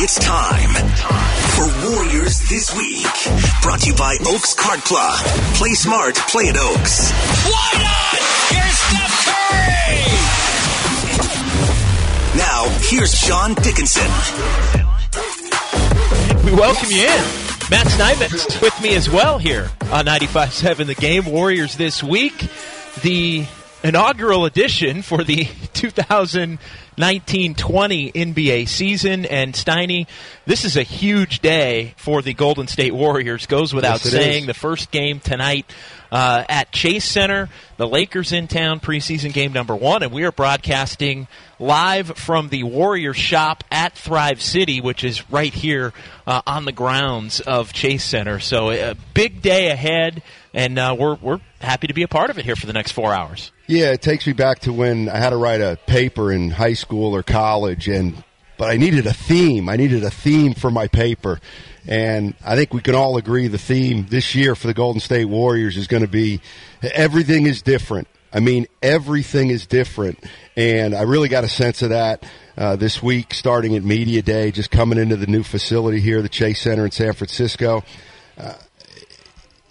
It's time for Warriors This Week. Brought to you by Oaks Card Club. Play smart, play at Oaks. Why not? Here's Steph Curry! Now, here's John Dickinson. We welcome you in. Matt Steinmetz with me as well here on 95.7 The Game. Warriors this week. The inaugural edition for the 2019-20 NBA season. And Steiny, this is a huge day for the Golden State Warriors. Goes without Yes, saying. is. The first game tonight uh, at Chase Center. The Lakers in town, preseason game number one, and we are broadcasting live from the Warriors shop at Thrive City, which is right here uh, on the grounds of Chase Center. So a big day ahead, and uh, we're we're happy to be a part of it here for the next four hours. Yeah, it takes me back to when I had to write a paper in high school or college, and but I needed a theme. I needed a theme for my paper, and I think we can all agree the theme this year for the Golden State Warriors is going to be everything is different. I mean, everything is different, and I really got a sense of that. Uh, this week, starting at Media Day, just coming into the new facility here, the Chase Center in San Francisco.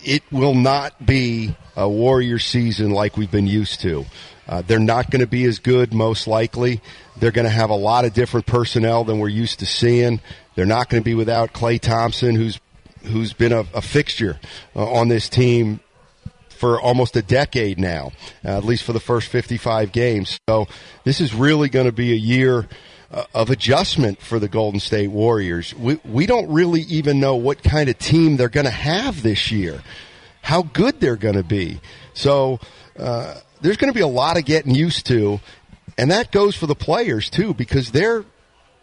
It will not be a Warrior season like we've been used to. Uh, they're not going to be as good, most likely. They're going to have a lot of different personnel than we're used to seeing. They're not going to be without Klay Thompson, who's who's been a, a fixture uh, on this team for almost a decade now, uh, at least for the first 55 games. So this is really going to be a year uh, of adjustment for the Golden State Warriors. We, we don't really even know what kind of team they're going to have this year, how good they're going to be. So uh, there's going to be a lot of getting used to, and that goes for the players too, because they're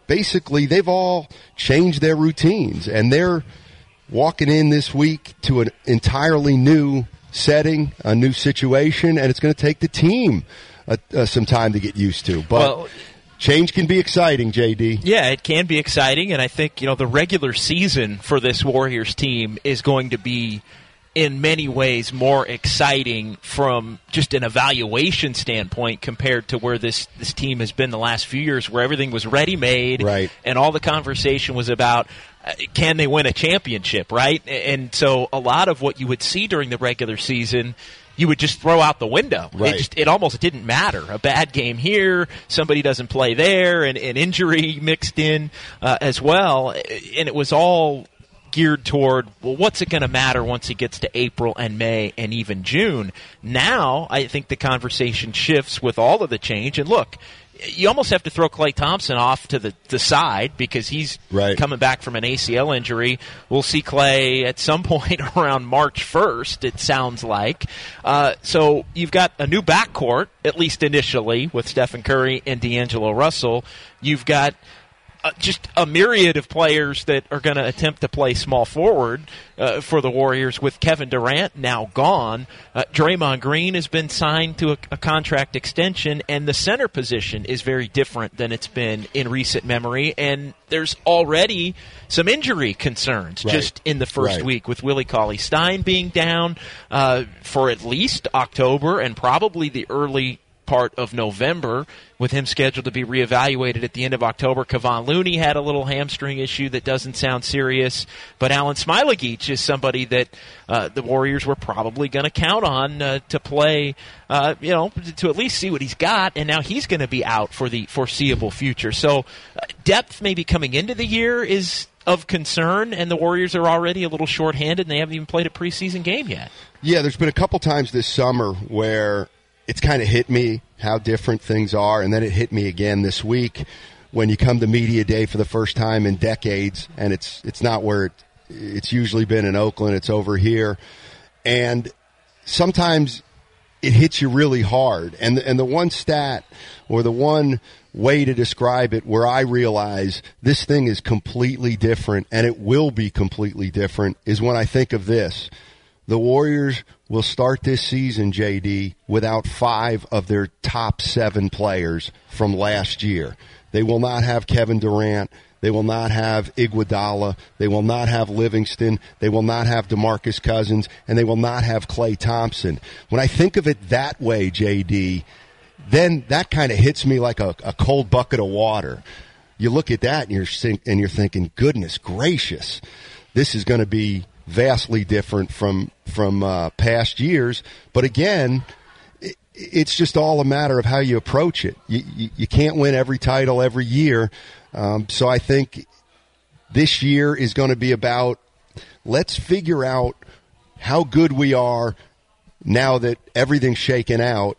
basically they've all changed their routines and they're walking in this week to an entirely new setting, a new situation, and it's going to take the team uh, uh, some time to get used to. But Well- change can be exciting, JD. Yeah, it can be exciting, and I think you know the regular season for this Warriors team is going to be in many ways more exciting from just an evaluation standpoint compared to where this this team has been the last few years, where everything was ready made, Right. and all the conversation was about uh, can they win a championship, right? And so a lot of what you would see during the regular season. You would just throw out the window. Right. It, just, it almost didn't matter. A bad game here, somebody doesn't play there, and an injury mixed in uh, as well, and it was all geared toward well what's it going to matter once it gets to April and May and even June now I think the conversation shifts with all of the change and look you almost have to throw Klay Thompson off to the, the side because he's Right. coming back from an ACL injury. We'll see Klay at some point around March 1st, it sounds like. Uh, so you've got a new backcourt, at least initially, with Stephen Curry and D'Angelo Russell. You've got uh, just a myriad of players that are going to attempt to play small forward uh, for the Warriors with Kevin Durant now gone. Uh, Draymond Green has been signed to a, a contract extension, and the center position is very different than it's been in recent memory. And there's already some injury concerns Right. just in the first Right. week with Willie Cauley Stein being down uh, for at least October and probably the early part of November, with him scheduled to be reevaluated at the end of October. Kevon Looney had a little hamstring issue that doesn't sound serious, but Alen Smailagic is somebody that uh, the Warriors were probably going to count on uh, to play, uh, you know, to at least see what he's got, and now he's going to be out for the foreseeable future. So, uh, depth maybe coming into the year is of concern, and the Warriors are already a little shorthanded, and they haven't even played a preseason game yet. Yeah, there's been a couple times this summer where it's kind of hit me how different things are, and then it hit me again this week when you come to media day for the first time in decades, and it's it's not where it, it's usually been in Oakland. It's over here, and sometimes it hits you really hard. And and the one stat or the one way to describe it where I realize this thing is completely different and it will be completely different is when I think of this. The Warriors will start this season, JD, without five of their top seven players from last year. They will not have Kevin Durant. They will not have Iguodala. They will not have Livingston. They will not have DeMarcus Cousins, and they will not have Klay Thompson. When I think of it that way, JD, then that kind of hits me like a, a, cold bucket of water. You look at that and you're and you're thinking, goodness gracious, this is going to be vastly different from from uh, past years. But again, it, it's just all a matter of how you approach it. You, you, you can't win every title every year, um, so I think this year is going to be about let's figure out how good we are now that everything's shaken out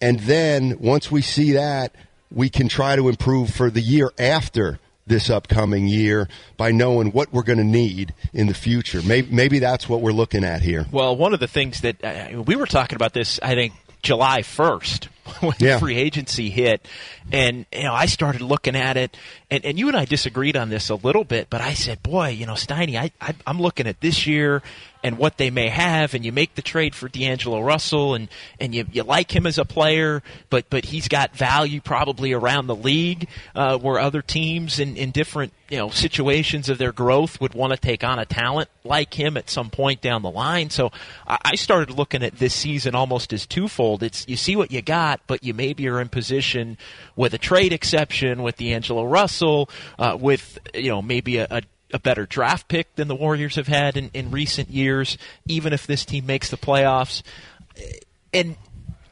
and then once we see that, we can try to improve for the year after this upcoming year by knowing what we're going to need in the future. Maybe, maybe that's what we're looking at here. Well, one of the things that uh, we were talking about this, I think, July 1st when yeah. free agency hit. And, you know, I started looking at it, and, and you and I disagreed on this a little bit, but I said, boy, you know, Steiny, I, I, I'm looking at this year and what they may have, and you make the trade for D'Angelo Russell, and, and you, you like him as a player, but, but he's got value probably around the league uh, where other teams in, in different you know situations of their growth would want to take on a talent like him at some point down the line. So I, I started looking at this season almost as twofold. It's you see what you got, but you maybe are in position with a trade exception with D'Angelo Russell, uh, with you know maybe a, a a better draft pick than the Warriors have had in, in recent years, even if this team makes the playoffs. And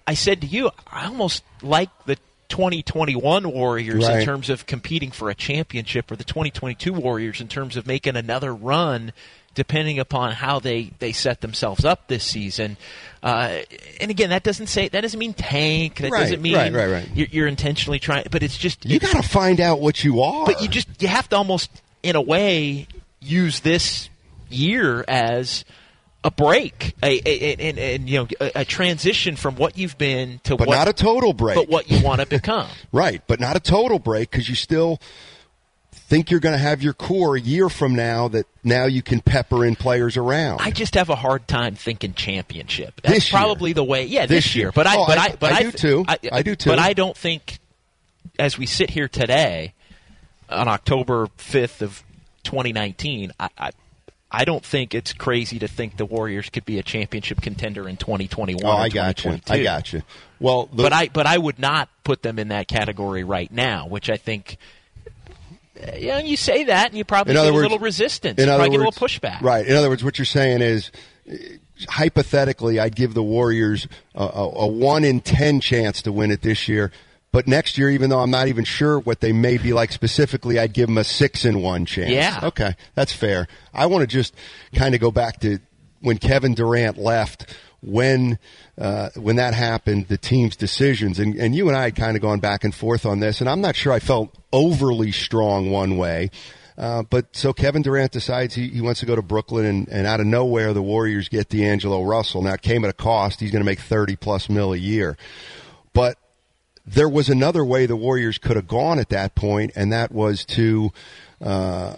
I said to you, I almost like the 2021 Warriors right. in terms of competing for a championship or the 2022 Warriors in terms of making another run depending upon how they, they set themselves up this season. Uh, and again, that doesn't say that doesn't mean tank. That right, doesn't mean right, right, right. You're, you're, intentionally trying. But it's just you got to find out what you are. But you just you have to almost in a way, use this year as a break, a, a, a, a you know, a, transition from what you've been to but what, not a total break, but what you want to become. right, but not a total break because you still think you're going to have your core a year from now that now you can pepper in players around. I just have a hard time thinking championship. That's this probably year. the way. Yeah, this, this year. year. But I, oh, but I, I, but I, I do too. I, I do too. But I don't think, as we sit here today, on October fifth of 2019, I, I, I don't think it's crazy to think the Warriors could be a championship contender in 2021. Oh, I got you. I got you. Well, the, but I but I would not put them in that category right now, which I think. Eh, you know, you say that, and you probably get a little resistance. In you probably words, get a little pushback. Right. In other words, what you're saying is, hypothetically, I'd give the Warriors a, a, a one in ten chance to win it this year. But next year, even though I'm not even sure what they may be like specifically, I'd give them a six in one chance. Yeah. Okay, that's fair. I want to just kind of go back to when Kevin Durant left. When uh, when that happened, the team's decisions, and, and you and I had kind of gone back and forth on this, and I'm not sure I felt overly strong one way. Uh, but so Kevin Durant decides he, he wants to go to Brooklyn, and, and out of nowhere, the Warriors get D'Angelo Russell. Now, it came at a cost. He's going to make 30 plus mil a year. But there was another way the Warriors could have gone at that point, and that was to uh,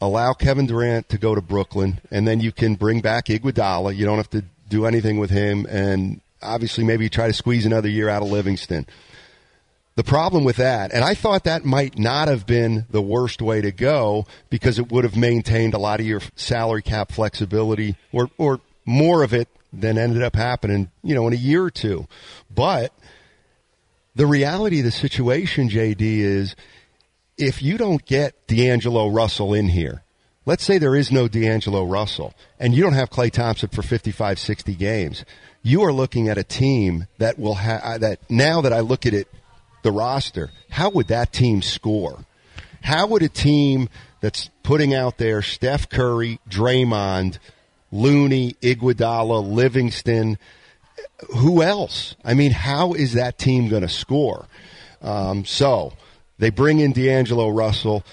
allow Kevin Durant to go to Brooklyn, and then you can bring back Iguodala. You don't have to do anything with him, and obviously maybe try to squeeze another year out of Livingston. The problem with that, and I thought that might not have been the worst way to go because it would have maintained a lot of your salary cap flexibility or, or more of it than ended up happening, you know, in a year or two. But – the reality of the situation, JD, is if you don't get D'Angelo Russell in here, let's say there is no D'Angelo Russell, and you don't have Klay Thompson for 55, 60 games, you are looking at a team that will have uh, that now that I look at it, the roster, how would that team score? How would a team that's putting out there Steph Curry, Draymond, Looney, Iguodala, Livingston, who else? I mean, how is that team going to score? Um, so they bring in D'Angelo Russell.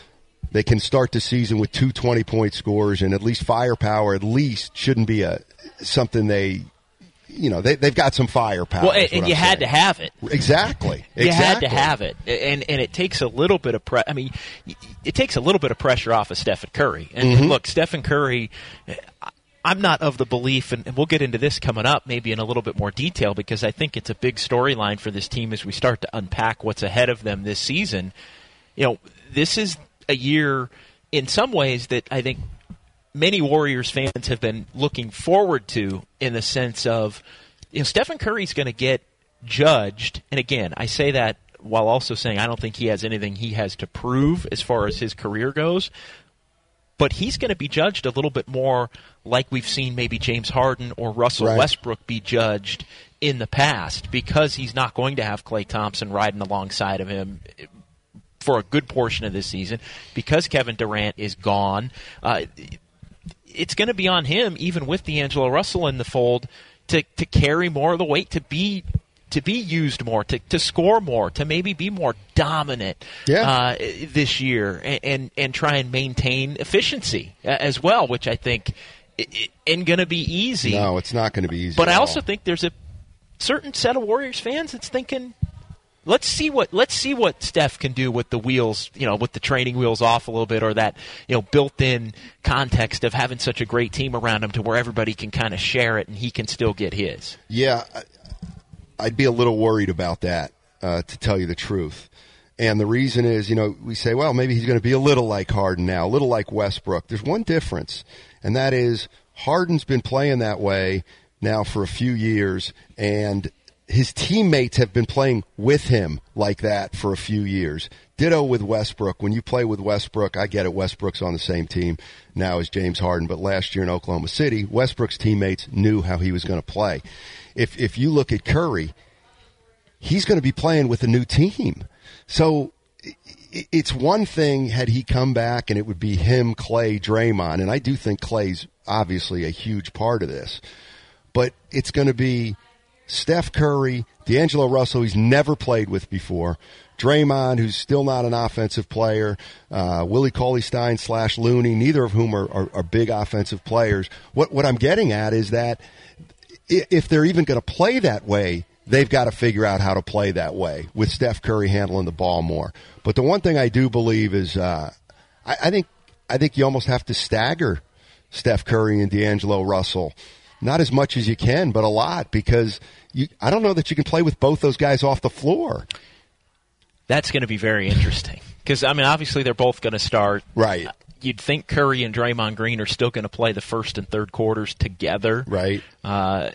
They can start the season with two 20 point scores and at least firepower, at least shouldn't be a something they you know they they've got some firepower. Well, and, and I'm you had to have it. exactly. You had to Exactly. have it, and and it takes a little bit of pre- I mean, it takes a little bit of pressure off of Stephen Curry. And, Mm-hmm. and look, Stephen Curry. I'm not of the belief, and and we'll get into this coming up, maybe in a little bit more detail, because I think it's a big storyline for this team as we start to unpack what's ahead of them this season. You know, this is a year, in some ways, that I think many Warriors fans have been looking forward to in the sense of, you know, Stephen Curry's going to get judged. And again, I say that while also saying I don't think he has anything he has to prove as far as his career goes. But he's going to be judged a little bit more like we've seen maybe James Harden or Russell Right. Westbrook be judged in the past because he's not going to have Klay Thompson riding alongside of him for a good portion of this season because Kevin Durant is gone. Uh, it's going to be on him, even with D'Angelo Russell in the fold, to to carry more of the weight, to be to be used more, to, to score more, to maybe be more dominant Yeah. uh, this year, and, and and try and maintain efficiency uh, as well, which I think i- i- ain't going to be easy. No, it's not going to be easy. But I also all. think there's a certain set of Warriors fans that's thinking, let's see what let's see what Steph can do with the wheels, you know, with the training wheels off a little bit, or that you know built-in context of having such a great team around him to where everybody can kind of share it and he can still get his. Yeah, I'd be a little worried about that, uh, to tell you the truth. And the reason is, you know, we say, well, maybe he's going to be a little like Harden now, a little like Westbrook. There's one difference, and that is Harden's been playing that way now for a few years, and his teammates have been playing with him like that for a few years. Ditto with Westbrook. When you play with Westbrook, I get it. Westbrook's on the same team now as James Harden, but last year in Oklahoma City, Westbrook's teammates knew how he was going to play. If if you look at Curry, he's going to be playing with a new team. So it's one thing had he come back and it would be him, Klay, Draymond, and I do think Klay's obviously a huge part of this. But it's going to be Steph Curry, D'Angelo Russell, he's never played with before. Draymond, who's still not an offensive player, uh, Willie Cauley Stein slash Looney, neither of whom are, are, are big offensive players. What what I'm getting at is that if they're even going to play that way, they've got to figure out how to play that way with Steph Curry handling the ball more. But the one thing I do believe is, uh, I, I think I think you almost have to stagger Steph Curry and D'Angelo Russell. Not as much as you can, but a lot because you, I don't know that you can play with both those guys off the floor. That's going to be very interesting because I mean, obviously they're both going to start. Right. You'd think Curry and Draymond Green are still going to play the first and third quarters together, Right. Uh,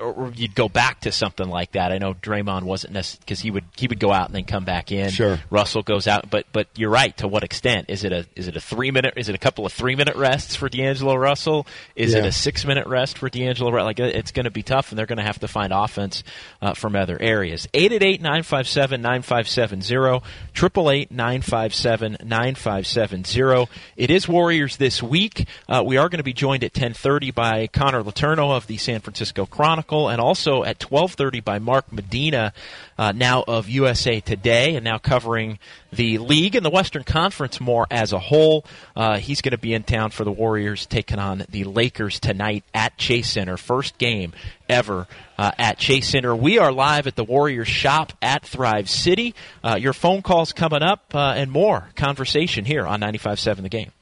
or, you'd go back to something like that. I know Draymond wasn't necessarily because he would he would go out and then come back in. Sure. Russell goes out, but but you're right. To what extent is it a is it a three minute? Is it a couple of three minute rests for D'Angelo Russell? Is it a six minute rest for D'Angelo? Like it's going to be tough, and they're going to have to find offense uh, from other areas. Eight eight eight nine five seven nine five seven zero triple eight nine five seven nine five seven zero. It is Warriors this week. Uh, we are going to be joined at ten thirty by Connor Letourneau of the San Francisco Chronicle, and also at twelve thirty by Mark Medina, uh, now of USA Today, and now covering the league and the Western Conference more as a whole. Uh, he's going to be in town for the Warriors taking on the Lakers tonight at Chase Center. First game ever uh, at Chase Center. We are live at the Warriors shop at Thrive City. Uh, your phone calls coming up uh, and more conversation here on 95.7 The Game.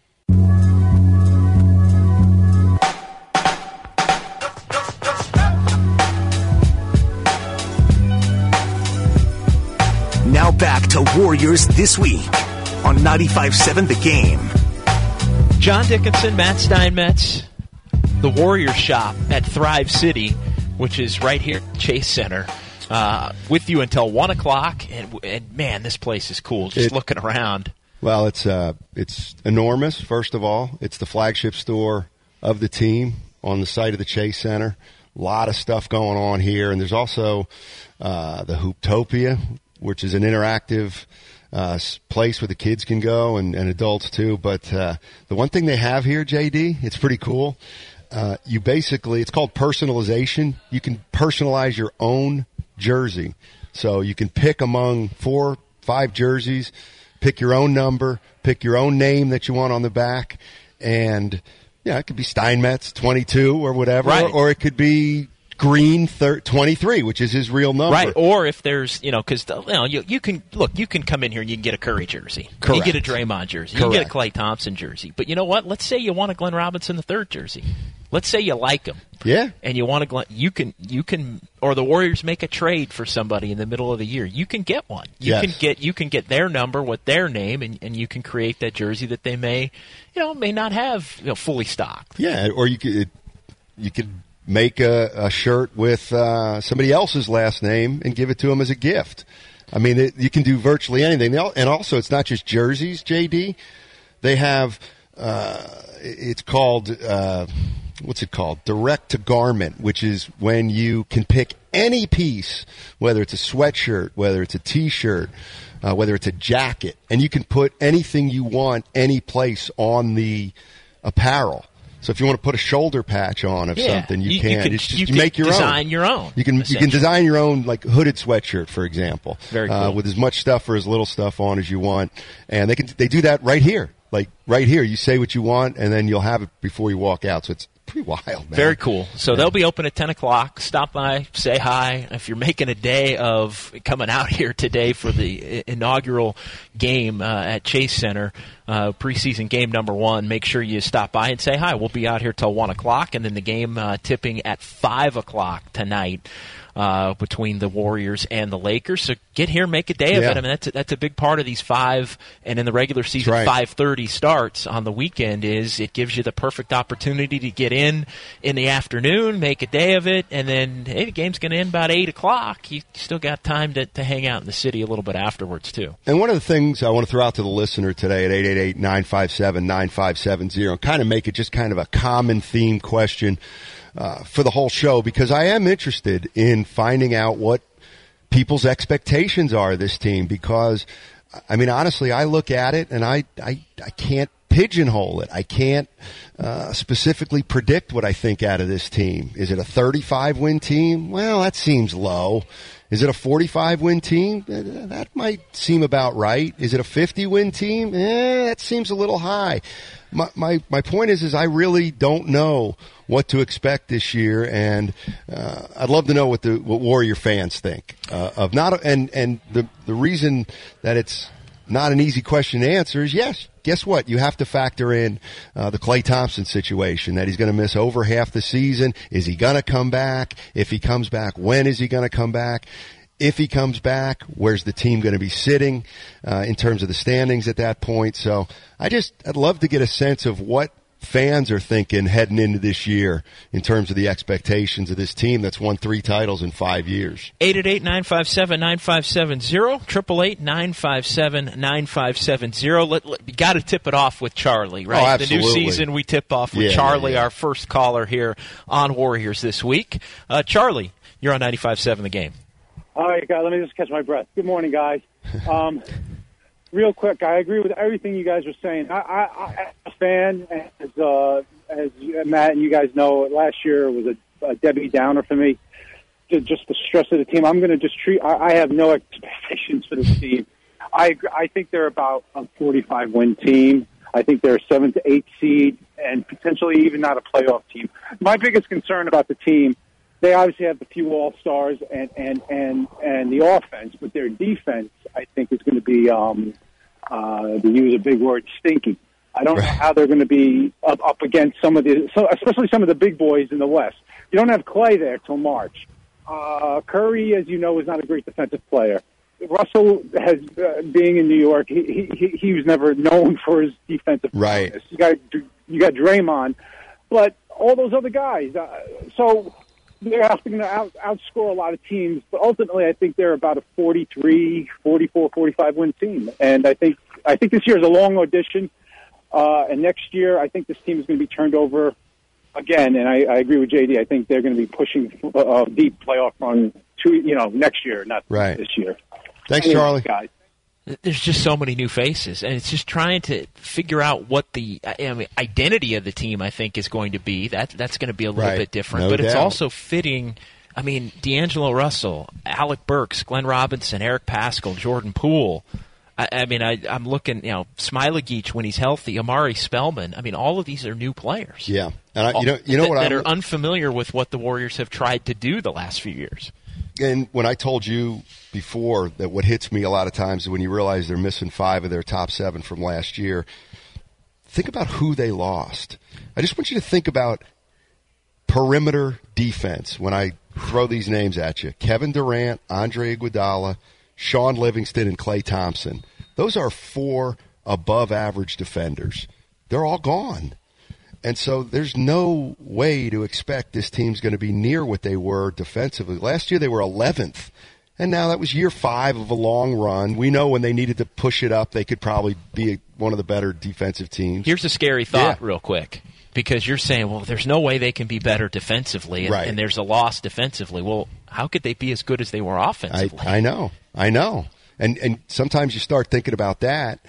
Back to Warriors This Week on 95.7 The Game. John Dickinson, Matt Steinmetz, the Warrior shop at Thrive City, which is right here at Chase Center. Uh, with you until one o'clock, and, and man, this place is cool. Just It- looking around, Well, it's uh, it's enormous. First of all, it's the flagship store of the team on the site of the Chase Center. A lot of stuff going on here, and there's also uh, the Hooptopia, which is an interactive uh, place where the kids can go and, and adults too. But uh, the one thing they have here, JD, it's pretty cool. Uh, you basically, it's called personalization. You can personalize your own jersey. So you can pick among four, five jerseys, pick your own number, pick your own name that you want on the back, and yeah, it could be Steinmetz 22 or whatever, Right. or, or it could be green thir- 23, which is his real number. Right, or if there's you know because you know you, you can look you can come in here and you can get a Curry jersey, Correct. you get a Draymond jersey, you can get a Klay Thompson jersey. But you know what? Let's say you want a Glenn Robinson the third jersey. Let's say you like him, Yeah. and you want to Glenn, you can you can or the Warriors make a trade for somebody in the middle of the year. You can get one. You Yes. can get you can get their number with their name, and, and you can create that jersey that they may you know may not have you know, fully stocked. Yeah, or you could you could make a, a shirt with uh, somebody else's last name and give it to them as a gift. I mean, it, you can do virtually anything. And also, it's not just jerseys, JD. They have uh, it's called uh, what's it called? Direct to garment, which is when you can pick any piece, whether it's a sweatshirt, whether it's a T-shirt, uh, whether it's a jacket, and you can put anything you want any place on the apparel. So if you want to put a shoulder patch on of Yeah, something, you, you- you can. it's just you you, could make your design own. your own, You can you can design your own like hooded sweatshirt, for example. Very uh, with as much stuff or as little stuff on as you want, and they can they do that right here, like right here. You say what you want, and then you'll have it before you walk out. So it's pretty wild, man. Very cool. So they'll be open at 10 o'clock. Stop by, say hi. If you're making a day of coming out here today for the inaugural game uh, at Chase Center, uh, preseason game number one, make sure you stop by and say hi. We'll be out here till 1 o'clock, and then the game uh, tipping at 5 o'clock tonight. Uh, between the Warriors and the Lakers, so get here, make a day of it. I mean, that's a, that's a big part of these five, and in the regular season, right. 5:30 starts on the weekend is it gives you the perfect opportunity to get in in the afternoon, make a day of it, and then hey, the game's going to end about eight o'clock. You still got time to, to hang out in the city a little bit afterwards too. And one of the things I want to throw out to the listener today at 888-957-9570 and kind of make it just kind of a common theme question uh, for the whole show because I am interested in finding out what people's expectations are of this team because I mean honestly I look at it and I I, I can't pigeonhole it. I can't uh, specifically predict what I think out of this team. Is it a 35 win team? Well, that seems low. Is it a 45 win team? That might seem about right. Is it a 50 win team? Eh, that seems a little high. My, my, my point is, is I really don't know what to expect this year, and uh, I'd love to know what the what Warrior fans think uh, of not and and the the reason that it's not an easy question to answer is yes. Guess what? You have to factor in uh, the Klay Thompson situation that he's going to miss over half the season. Is he going to come back? If he comes back, when is he going to come back? If he comes back, where's the team going to be sitting uh, in terms of the standings at that point? So I just I'd love to get a sense of what fans are thinking heading into this year in terms of the expectations of this team that's won three titles in five years. 888-957-9570, 888-957-9570. Let, let, got to tip it off with Charlie, right? the new Oh, season, we tip off with Yeah, yeah, Charlie, yeah. our first caller here on Warriors this week. Uh, Charlie, you're on 95.7 The Game. All right, guys. Let me just catch my breath. Good morning, guys. Um, real quick, I agree with everything you guys were saying. I, I, I as a fan, as uh, as Matt and you guys know, last year was a, a Debbie Downer for me. Just the stress of the team. I'm going to just treat. I, I have no expectations for this team. I I think they're about a 45 win team. I think they're a seven to eight seed and potentially even not a playoff team. My biggest concern about the team they obviously have a few all stars and and and and the offense, but their defense, I think, is going to be um, uh, to use a big word, stinky. I don't know how they're going to be up, up against some of the, so especially some of the big boys in the West. You don't have Clay there till March. Uh, Curry, as you know, is not a great defensive player. Russell has, uh, being in New York, he, he he was never known for his defensive. Right. prowess. You got you got Draymond, but all those other guys. Uh, so they're going to out, outscore a lot of teams, but ultimately I think they're about a 43, 44, 45 win team. And I think I think this year is a long audition. Uh, and next year, I think this team is going to be turned over again. And I, I agree with JD. I think they're going to be pushing uh, a deep playoff run to you know next year, not Right. this year. Thanks, Anyway, Charlie. guys. There's just so many new faces, and it's just trying to figure out what the I mean, identity of the team. I think is going to be that that's going to be a little Right. bit different, No but it's also fitting. I mean, D'Angelo Russell, Alec Burks, Glenn Robinson, Eric Paschall, Jordan Poole. I, I mean, I, I'm looking, you know, Smailagic when he's healthy, Omari Spellman. I mean, all of these are new players. Yeah, and I, you know, you know that, what that I'm, are unfamiliar with what the Warriors have tried to do the last few years. And when I told you before that what hits me a lot of times is when you realize they're missing five of their top seven from last year. Think about who they lost. I just want you to think about perimeter defense when I throw these names at you. Kevin Durant, Andre Iguodala, Shaun Livingston, and Klay Thompson. Those are four above average defenders. They're all gone. And so there's no way to expect this team's going to be near what they were defensively. Last year they were 11th. And now that was year five of a long run. We know when they needed to push it up, they could probably be one of the better defensive teams. Here's a scary thought, Yeah. real quick, because you're saying, well, there's no way they can be better defensively, and, Right. and there's a loss defensively. Well, how could they be as good as they were I, offensively? I know, I know, and and sometimes you start thinking about that,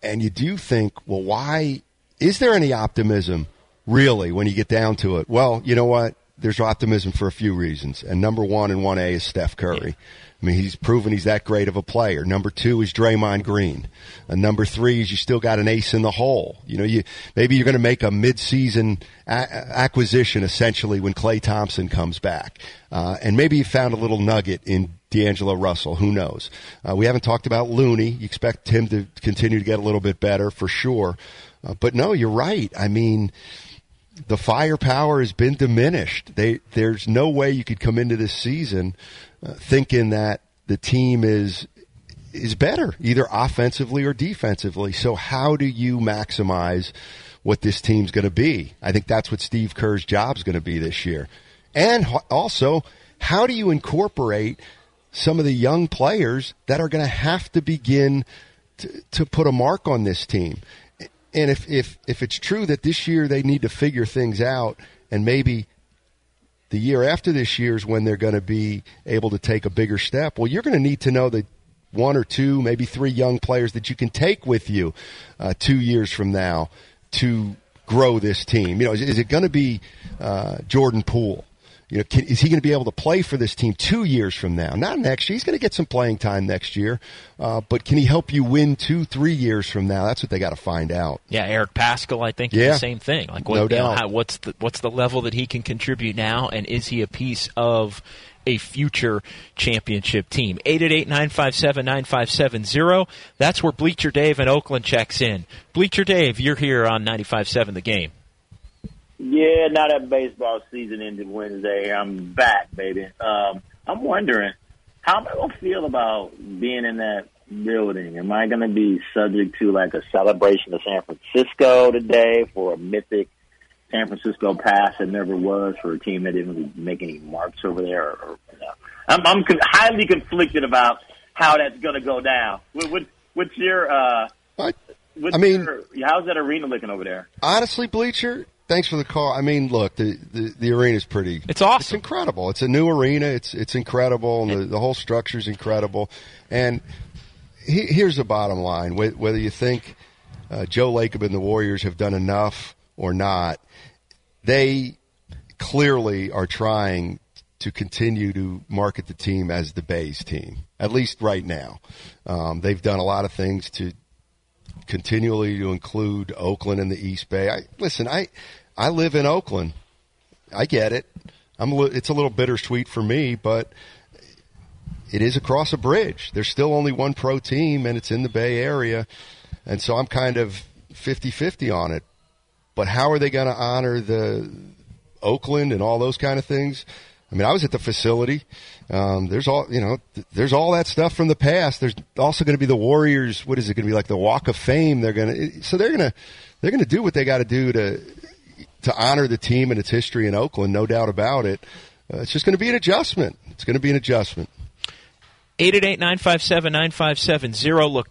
and you do think, well, why is there any optimism really when you get down to it? Well, you know what? There's optimism for a few reasons, and number one and one A is Steph Curry. I mean, he's proven he's that great of a player. Number two is Draymond Green. And number three is you still got an ace in the hole. You know, you maybe you're going to make a mid-season a- acquisition essentially when Klay Thompson comes back, uh, and maybe you found a little nugget in D'Angelo Russell. Who knows? Uh, we haven't talked about Looney. You expect him to continue to get a little bit better for sure. Uh, but no, you're right. I mean, the firepower has been diminished. They, there's no way you could come into this season uh, thinking that the team is is better, either offensively or defensively. So how do you maximize what this team's going to be? I think that's what Steve Kerr's job's going to be this year. And also, how do you incorporate some of the young players that are going to have to begin to, to put a mark on this team? And if, if, if it's true that this year they need to figure things out and maybe the year after this year is when they're going to be able to take a bigger step, well, you're going to need to know that one or two, maybe three young players that you can take with you uh, two years from now to grow this team. You know, is, is it going to be uh, Jordan Poole? You know, can, is he going to be able to play for this team two years from now? Not next year. He's going to get some playing time next year, uh, but can he help you win two, three years from now? That's what they got to find out. Yeah, Eric Paschall, I think, is Yeah. the same thing. Like, what, No you know, doubt. how, what's the what's the level that he can contribute now, and is he a piece of a future championship team? 888-957-9570. That's where Bleacher Dave in Oakland checks in. Bleacher Dave, you're here on 95.7 The Game. Yeah, now that baseball season ended Wednesday, I'm back, baby. Um, I'm wondering how am I gonna feel about being in that building? Am I gonna be subject to like a celebration of San Francisco today for a mythic San Francisco pass that never was for a team that didn't really make any marks over there? Or, or you know. I'm, I'm con- highly conflicted about how that's gonna go down. What, what, what's your uh? I, What's I mean- your, how's that arena looking over there? honestly, Bleacher, thanks for the call. I mean, look, the the, the arena's pretty. It's awesome. It's incredible. It's a new arena. It's it's incredible, and the, the whole structure's incredible. And he, here's the bottom line: whether you think uh, Joe Lacob and the Warriors have done enough or not, they clearly are trying to continue to market the team as the Bays team, at least right now. Um, they've done a lot of things to continually to include Oakland and the East Bay. I, listen, I I live in Oakland. I get it. I'm a li- it's a little bittersweet for me, but it is across a bridge. There's still only one pro team, and it's in the Bay Area, and so I'm kind of 50-50 on it. But how are they going to honor the Oakland and all those kind of things? I mean, I was at the facility. Um, there's all you know. th- There's all that stuff from the past. There's also going to be the Warriors. What is it going to be like? The Walk of Fame. They're going to. So they're going to. They're going to do what they got to do to to honor the team and its history in Oakland. No doubt about it. Uh, it's just going to be an adjustment. It's going to be an adjustment. 888-957-9570. Look,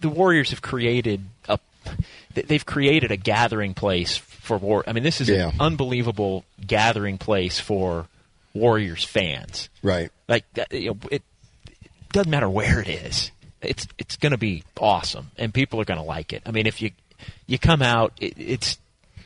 the Warriors have created a they've created a gathering place for war. I mean, this is Yeah. an unbelievable gathering place for Warriors fans. Right. Like uh, you know, it doesn't matter where it is. It's it's going to be awesome, and people are going to like it. I mean, if you you come out, it, it's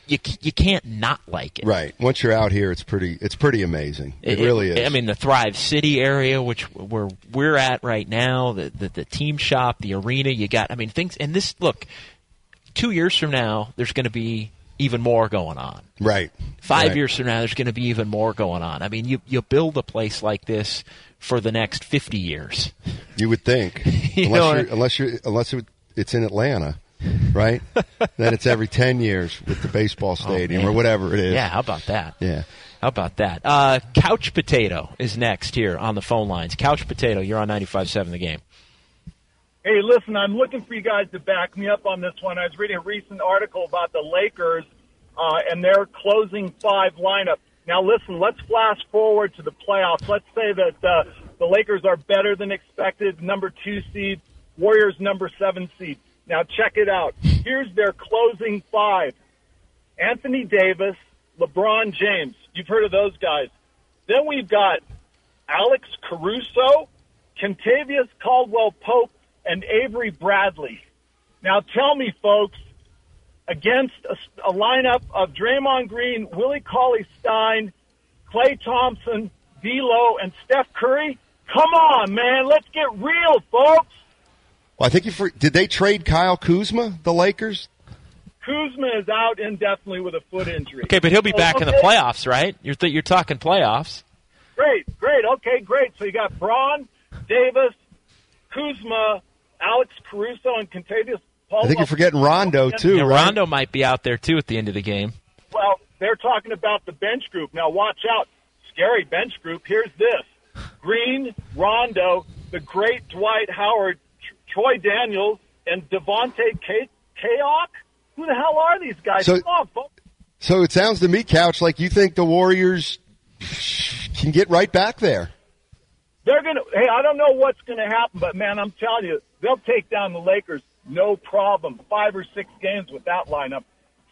you you can't not like it. Right. Once you're out here, it's pretty it's pretty amazing. It, really is. I mean, the Thrive City area, which where we're at right now, the, the the team shop, the arena, you got. I mean, things. And this look, two years from now, there's going to be even more going on. right. Five Right. years from now, there's going to be even more going on. I mean, you you build a place like this for the next 50 years. You would think, You unless know, you're, unless you're unless it's in Atlanta, right? then it's every ten years with the baseball stadium Oh, or whatever it is. Yeah, how about that? Yeah. How about that? Uh, Couch Potato is next here on the phone lines. Couch Potato, you're on 95.7 the game. Hey, listen, I'm looking for you guys to back me up on this one. I was reading a recent article about the Lakers uh, and their closing five lineup. Now, listen, let's flash forward to the playoffs. Let's say that uh, the Lakers are better than expected, number two seed, Warriors number seven seed. Now, check it out. Here's their closing five Anthony Davis, LeBron James. You've heard of those guys. Then we've got Alex Caruso, Kentavious Caldwell Pope, and Avery Bradley. Now tell me, folks, against a, a lineup of Draymond Green, Willie Cauley Stein, Klay Thompson, D'Lo, and Steph Curry. Come on, man, let's get real, folks. Well, I think you for, did they trade Kyle Kuzma, the Lakers? Kuzma is out indefinitely with a foot injury. Okay, but he'll be back in the playoffs, right? You're th- you're talking playoffs. Great, great. Okay, great. So you got Braun, Davis, Kuzma, Alex Caruso, and Kentavious. Paul I think you're forgetting Rondo too, Yeah, right? Rondo might be out there too at the end of the game. Well, they're talking about the bench group. Now, watch out. Scary bench group. Here's this Green, Rondo, the great Dwight Howard, Troy Daniels, and Devontae K- Cacok. Who the hell are these guys? So- Come on, folks. So it sounds to me, Couch, like you think the Warriors can get right back there. They're going to, hey, I don't know what's going to happen, but man, I'm telling you, they'll take down the Lakers no problem. Five or six games with that lineup.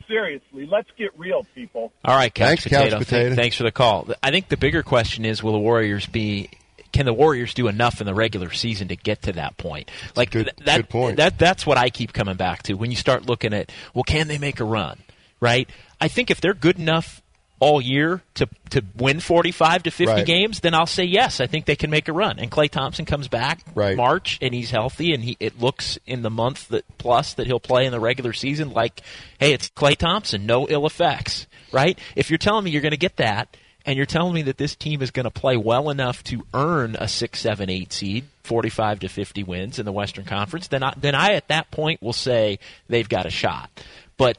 Seriously, let's get real, people. All right, Couch Thanks, Potato. Couch Th- Potato. thanks for the call. I think the bigger question is: Will the Warriors be? Can the Warriors do enough in the regular season to get to that point? Like good- th- that, good point. That that's what I keep coming back to. When you start looking at, well, can they make a run? Right. I think if they're good enough all year to to win 45 to 50 Right. games, then I'll say yes. I think they can make a run. And Klay Thompson comes back Right. March and he's healthy and he it looks in the month that plus that he'll play in the regular season like hey, it's Klay Thompson, no ill effects, right? If you're telling me you're going to get that and you're telling me that this team is going to play well enough to earn a 6 7 8 seed, 45 to 50 wins in the Western Conference, then I, then I at that point will say they've got a shot. But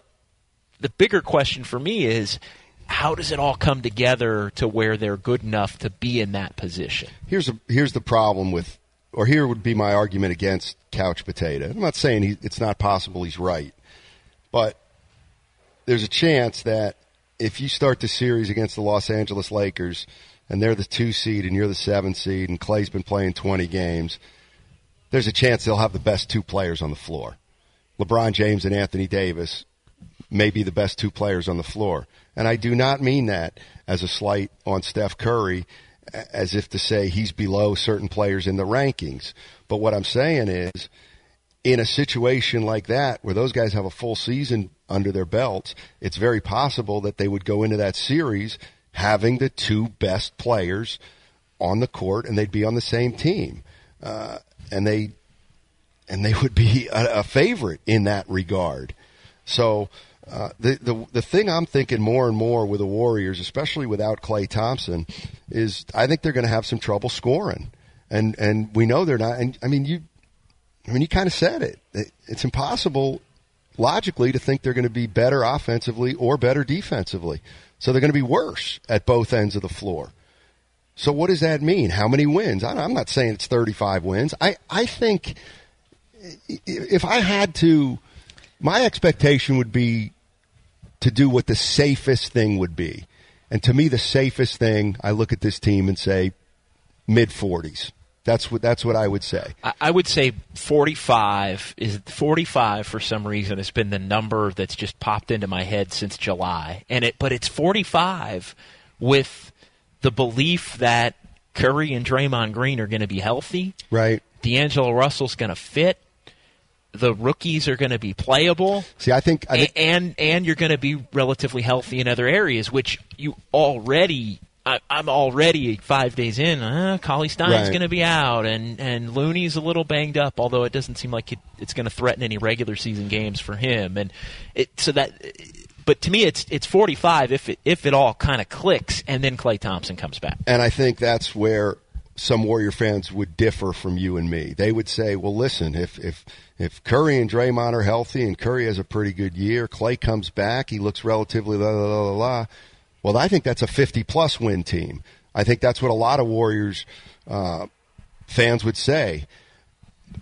the bigger question for me is how does it all come together to where they're good enough to be in that position? Here's a, here's the problem with, or here would be my argument against Couch Potato. I'm not saying he, it's not possible he's right, but there's a chance that if you start the series against the Los Angeles Lakers and they're the two seed and you're the seven seed and Klay's been playing 20 games, there's a chance they'll have the best two players on the floor. LeBron James and Anthony Davis may be the best two players on the floor. And I do not mean that as a slight on Steph Curry, as if to say he's below certain players in the rankings. But what I'm saying is, in a situation like that, where those guys have a full season under their belts, it's very possible that they would go into that series having the two best players on the court and they'd be on the same team. Uh, and they and they would be a, a favorite in that regard. So uh, the the the thing I'm thinking more and more with the Warriors, especially without Klay Thompson, is I think they're going to have some trouble scoring, and and we know they're not. And I mean you, I mean you kind of said it. It- It's impossible logically to think they're going to be better offensively or better defensively. So they're going to be worse at both ends of the floor. So what does that mean? How many wins? I- I'm not saying it's 35 wins. I, I think if I had to, my expectation would be to do what the safest thing would be. And to me, the safest thing, I look at this team and say mid 40s. That's what that's what I would say. I, would say 45 is 45 for some reason has been the number that's just popped into my head since July. And it but it's 45 with the belief that Curry and Draymond Green are going to be healthy. Right. D'Angelo Russell's going to fit. The rookies are going to be playable. See, I think, I think and and you're going to be relatively healthy in other areas, which you already. I, I'm already five days in. Uh, Cauley Stein's Right. going to be out, and and Looney's a little banged up. Although it doesn't seem like it, it's going to threaten any regular season games for him. And it so that, but to me, it's it's 45 if it if it all kind of clicks, and then Klay Thompson comes back. And I think that's where some Warrior fans would differ from you and me. They would say, "Well, listen, if if if Curry and Draymond are healthy and Curry has a pretty good year, Klay comes back, he looks relatively la la la la." Well, I think that's a 50 plus win team. I think that's what a lot of Warriors uh, fans would say.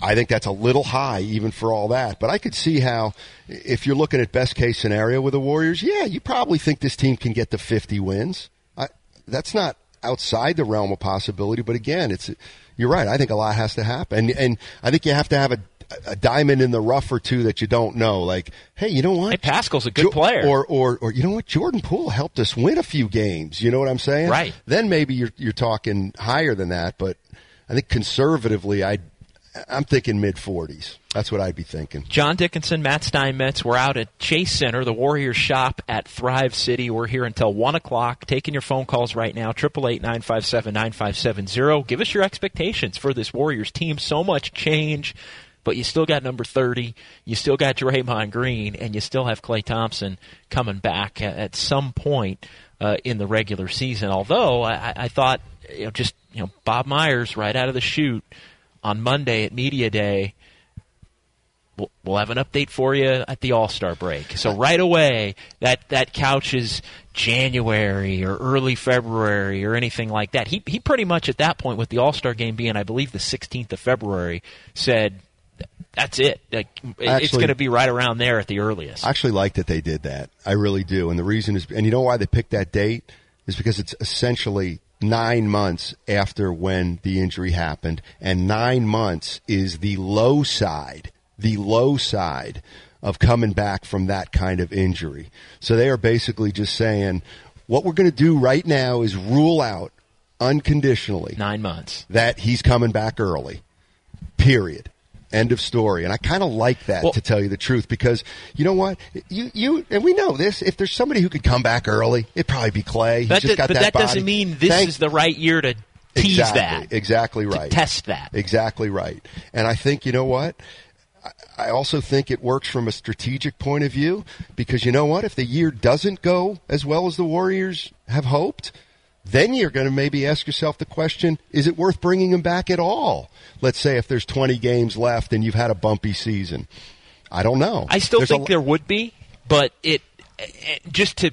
I think that's a little high even for all that. But I could see how, if you're looking at best case scenario with the Warriors, yeah, you probably think this team can get to 50 wins. I, that's not outside the realm of possibility. But again, it's you're right. I think a lot has to happen, and, and I think you have to have a, a diamond in the rough or two that you don't know. Like, hey, you know what? Hey, Paschall's a good player. Or, or, or you know what? Jordan Poole helped us win a few games. You know what I'm saying? Right. Then maybe you're you're talking higher than that. But I think conservatively, I I'm thinking mid 40s. That's what I'd be thinking. John Dickinson, Matt Steinmetz. We're out at Chase Center, the Warriors shop at Thrive City. We're here until 1 o'clock, taking your phone calls right now, 888-957-9570. Give us your expectations for this Warriors team. So much change, but you still got number 30. You still got Draymond Green, and you still have Klay Thompson coming back at, some point uh, in the regular season. Although I, I thought, you know, just you know, Bob Myers right out of the chute on Monday at Media Day – we'll, we'll have an update for you at the All Star break. So right away, that that couch is January or early February or anything like that. He he pretty much at that point, with the All Star game being, I believe, the 16th of February, said. That's it. Like, it- it's going to be right around there at the earliest. I actually like that they did that. I really do. And the reason is, and you know why they picked that date is because it's essentially nine months after when the injury happened, and nine months is the low side, the low side of coming back from that kind of injury. So they are basically just saying, what we're going to do right now is rule out unconditionally Nine months. that he's coming back early. Period. End of story. And I kind of like that Well- to tell you the truth because you know what? You you and we know this. If there's somebody who could come back early, it'd probably be Klay. He's That just got but that, that doesn't mean this Thank- is the right year to tease exactly, that. Exactly right. test that. Exactly right. And I think you know what? I also think it works from a strategic point of view because you know what? If the year doesn't go as well as the Warriors have hoped, then you're going to maybe ask yourself the question: Is it worth bringing him back at all? Let's say if there's 20 games left and you've had a bumpy season. I don't know. I still There's think there would be, but it just to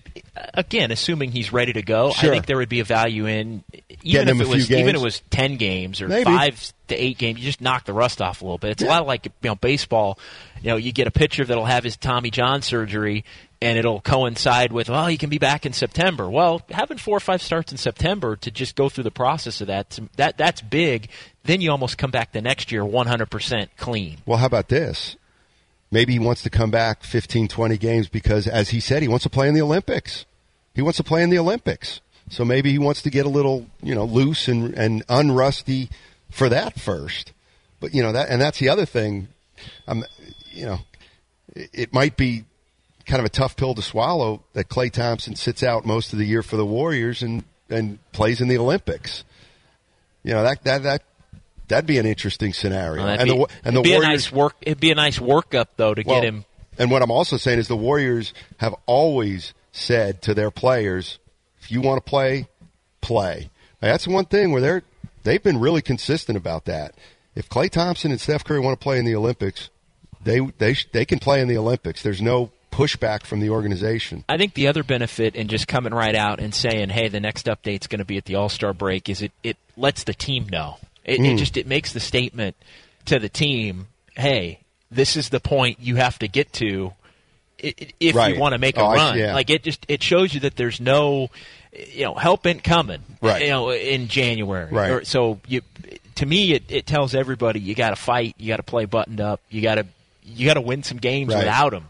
again, assuming he's ready to go, Sure. I think there would be a value in Getting even if it a was even if it was ten games or Maybe. five to eight games. You just knock the rust off a little bit. It's a Yeah. lot like you know baseball. You know, you get a pitcher that'll have his Tommy John surgery. And it'll coincide with, well, he can be back in September. Well, having four or five starts in September to just go through the process of that, that that's big. Then you almost come back the next year 100% clean. Well, how about this? Maybe he wants to come back 15, 20 games because, as he said, he wants to play in the Olympics. He wants to play in the Olympics. So maybe he wants to get a little, you know, loose and, and unrusty for that first. But, you know, that, and that's the other thing. Um, you know, it, it might be kind of a tough pill to swallow that Klay Thompson sits out most of the year for the Warriors and, and plays in the Olympics. You know, that, that, that, that'd be an interesting scenario. Well, and be, the, and the it'd be Warriors, a nice work. It'd be a nice workup though to well, get him. And what I'm also saying is the Warriors have always said to their players, if you want to play, play. Now, that's one thing where they're they've been really consistent about that. If Klay Thompson and Steph Curry want to play in the Olympics, they they they can play in the Olympics. There's no pushback from the organization. I think the other benefit in just coming right out and saying, "Hey, the next update's going to be at the All Star break," is it it lets the team know. It, Hmm. it just it makes the statement to the team, "Hey, this is the point you have to get to." i- i- If Right. you want to make a Oh, I run, yeah. like it just it shows you that there's no, you know, help ain't coming, Right. You know, in January, Right. Or- so you, to me, it, it tells everybody you got to fight, you got to play buttoned up, you got to you got to win some games Right. without him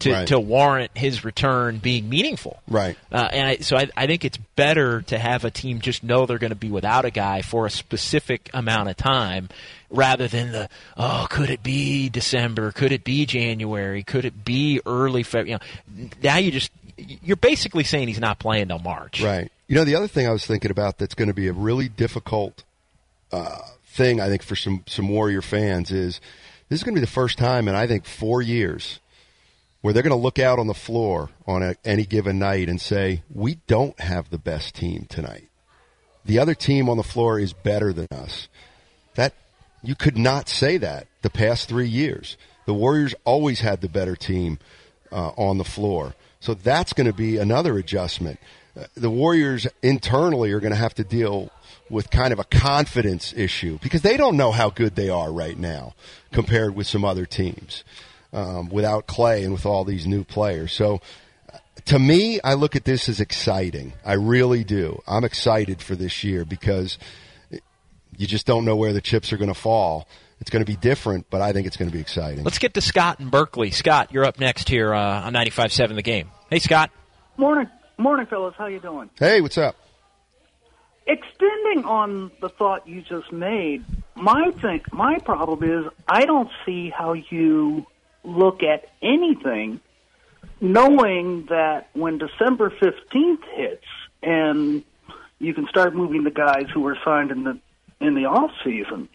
to, Right. to warrant his return being meaningful. Right. Uh, and I, so I, I think it's better to have a team just know they're going to be without a guy for a specific amount of time rather than the, oh, could it be December? Could it be January? Could it be early February? You know, now you just, you're basically saying he's not playing till March. Right. You know, the other thing I was thinking about that's going to be a really difficult uh, thing, I think, for some, some Warrior fans is this is going to be the first time in, I think, four years where they're going to look out on the floor on a, any given night and say, we don't have the best team tonight. The other team on the floor is better than us. That you could not say that the past three years. The Warriors always had the better team uh, on the floor, so that's going to be another adjustment. Uh, the Warriors internally are going to have to deal with kind of a confidence issue because they don't know how good they are right now compared with some other teams um, without Klay and with all these new players. So to me, I look at this as exciting. I really do. I'm excited for this year because you just don't know where the chips are going to fall. It's going to be different, but I think it's going to be exciting. Let's get to Scott in Berkeley. Scott, you're up next here uh, on 95.7 The Game. Hey, Scott. Morning, morning, fellas. How you doing? Hey, what's up? Extending on the thought you just made, my think my problem is I don't see how you look at anything knowing that when December fifteenth hits and you can start moving the guys who were signed in the in the off season,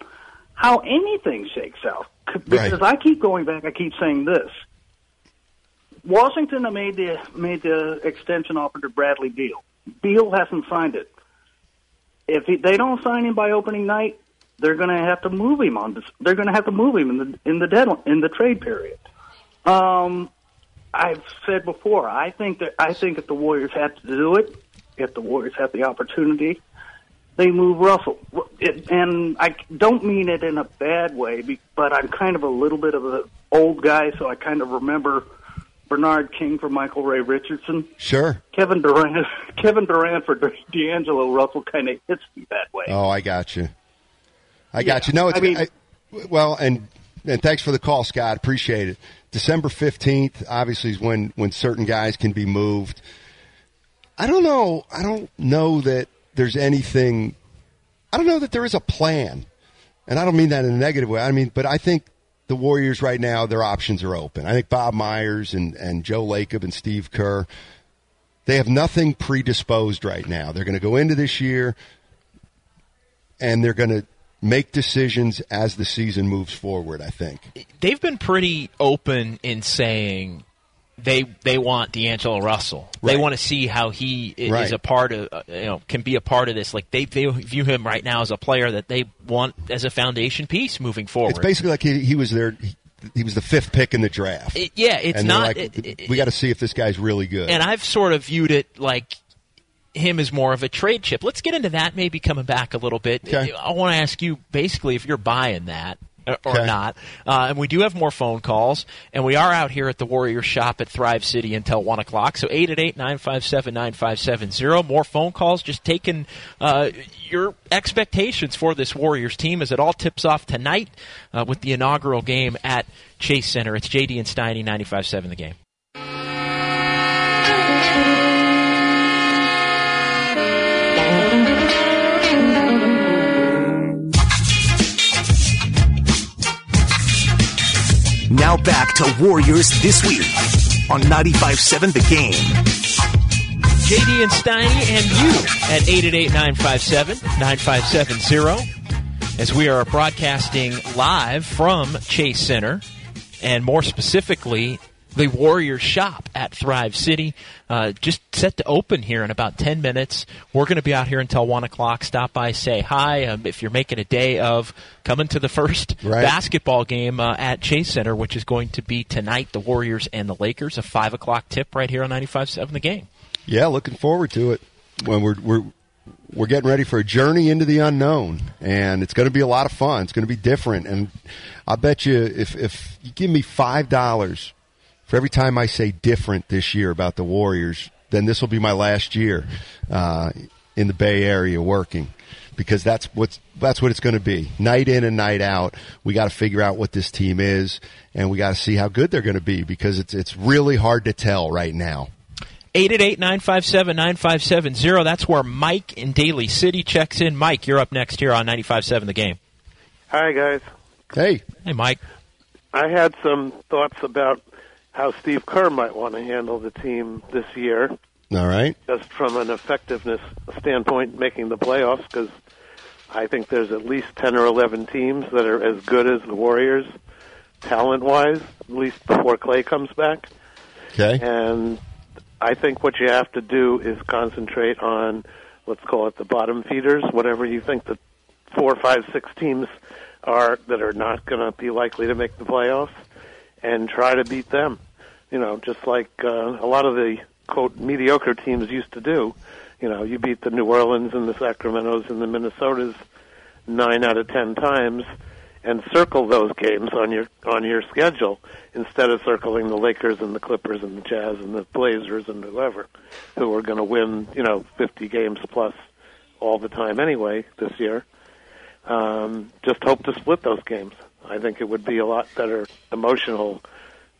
how anything shakes out. Because I keep going back, I keep saying this. Washington made the made the extension offer to Bradley Beal. Beal hasn't signed it. If he, they don't sign him by opening night, they're going to have to move him on. This, they're going to have to move him in the in the deadline in the trade period. Um, I've said before. I think that I think if the Warriors had to do it, if the Warriors have the opportunity, they move Russell. It, and I don't mean it in a bad way, but I'm kind of a little bit of an old guy, so I kind of remember Bernard King for Michael Ray Richardson. Sure. Kevin Durant, Kevin Durant for D'Angelo Russell kind of hits me that way. Oh, I got you. I got you. No, it's I mean- I, well, and and thanks for the call, Scott. Appreciate it. December fifteenth, obviously, is when when certain guys can be moved. I don't know. I don't know that there's anything. I don't know that there is a plan, and I don't mean that in a negative way. I mean, but I think the Warriors right now, their options are open. I think Bob Myers and and Joe Lacob and Steve Kerr, they have nothing predisposed right now. They're going to go into this year and they're going to make decisions as the season moves forward. I think. They've been pretty open in saying they they want D'Angelo Russell. They want to see how he is Right. a part of uh, you know can be a part of this. Like they they view him right now as a player that they want as a foundation piece moving forward. It's basically like he, he was there. He, he was the fifth pick in the draft. It- yeah, it's not. like, it- it- we got to see if this guy's really good. and I've sort of viewed it like him as more of a trade chip. Let's get into that. Maybe coming back a little bit. Okay. I want to ask you basically if you're buying that. Or Okay. not, uh, and we do have more phone calls, and we are out here at the Warrior Shop at Thrive City until one o'clock. So eight eight eight nine five seven nine five seven zero. More phone calls. Just taking uh, your expectations for this Warriors team as it all tips off tonight uh, with the inaugural game at Chase Center. It's JD and Steiny ninety five seven the game. Now back to Warriors This Week on 95.7 The Game. JD and Steiny and you at 888-957-9570 as we are broadcasting live from Chase Center and more specifically the Warriors shop at Thrive City. Uh, just set to open here in about 10 minutes. We're going to be out here until 1 o'clock. Stop by, say hi. Um, if you're making a day of coming to the first Right. basketball game uh, at Chase Center, which is going to be tonight, the Warriors and the Lakers, a 5 o'clock tip right here on 95.7 The Game. yeah, looking forward to it. When we're we're we're getting ready for a journey into the unknown, and it's going to be a lot of fun. It's going to be different, and I bet you if if you give me five dollars for every time I say different this year about the Warriors, then this will be my last year uh, in the Bay Area working because that's what's that's what it's going to be. Night in and night out, we got to figure out what this team is, and we got to see how good they're going to be because it's it's really hard to tell right now. 888-957-9570. That's where Mike in Daly City checks in. Mike, you're up next here on 95.7 The Game. Hi, guys. Hey. Hey, Mike. I had some thoughts about how Steve Kerr might want to handle the team this year, All right. just from an effectiveness standpoint, making the playoffs, because I think there's at least 10 or 11 teams that are as good as the Warriors, talent-wise, at least before Klay comes back. Okay. And I think what you have to do is concentrate on, let's call it the bottom feeders, whatever you think the four, five, six teams are that are not going to be likely to make the playoffs, and try to beat them. You know, just like uh, a lot of the quote mediocre teams used to do. You know, you beat the New Orleans and the Sacramentos and the Minnesotas nine out of ten times, and circle those games on your on your schedule instead of circling the Lakers and the Clippers and the Jazz and the Blazers and whoever who are going to win, you know, 50 games plus all the time anyway this year. Um, just hope to split those games. I think it would be a lot better emotional,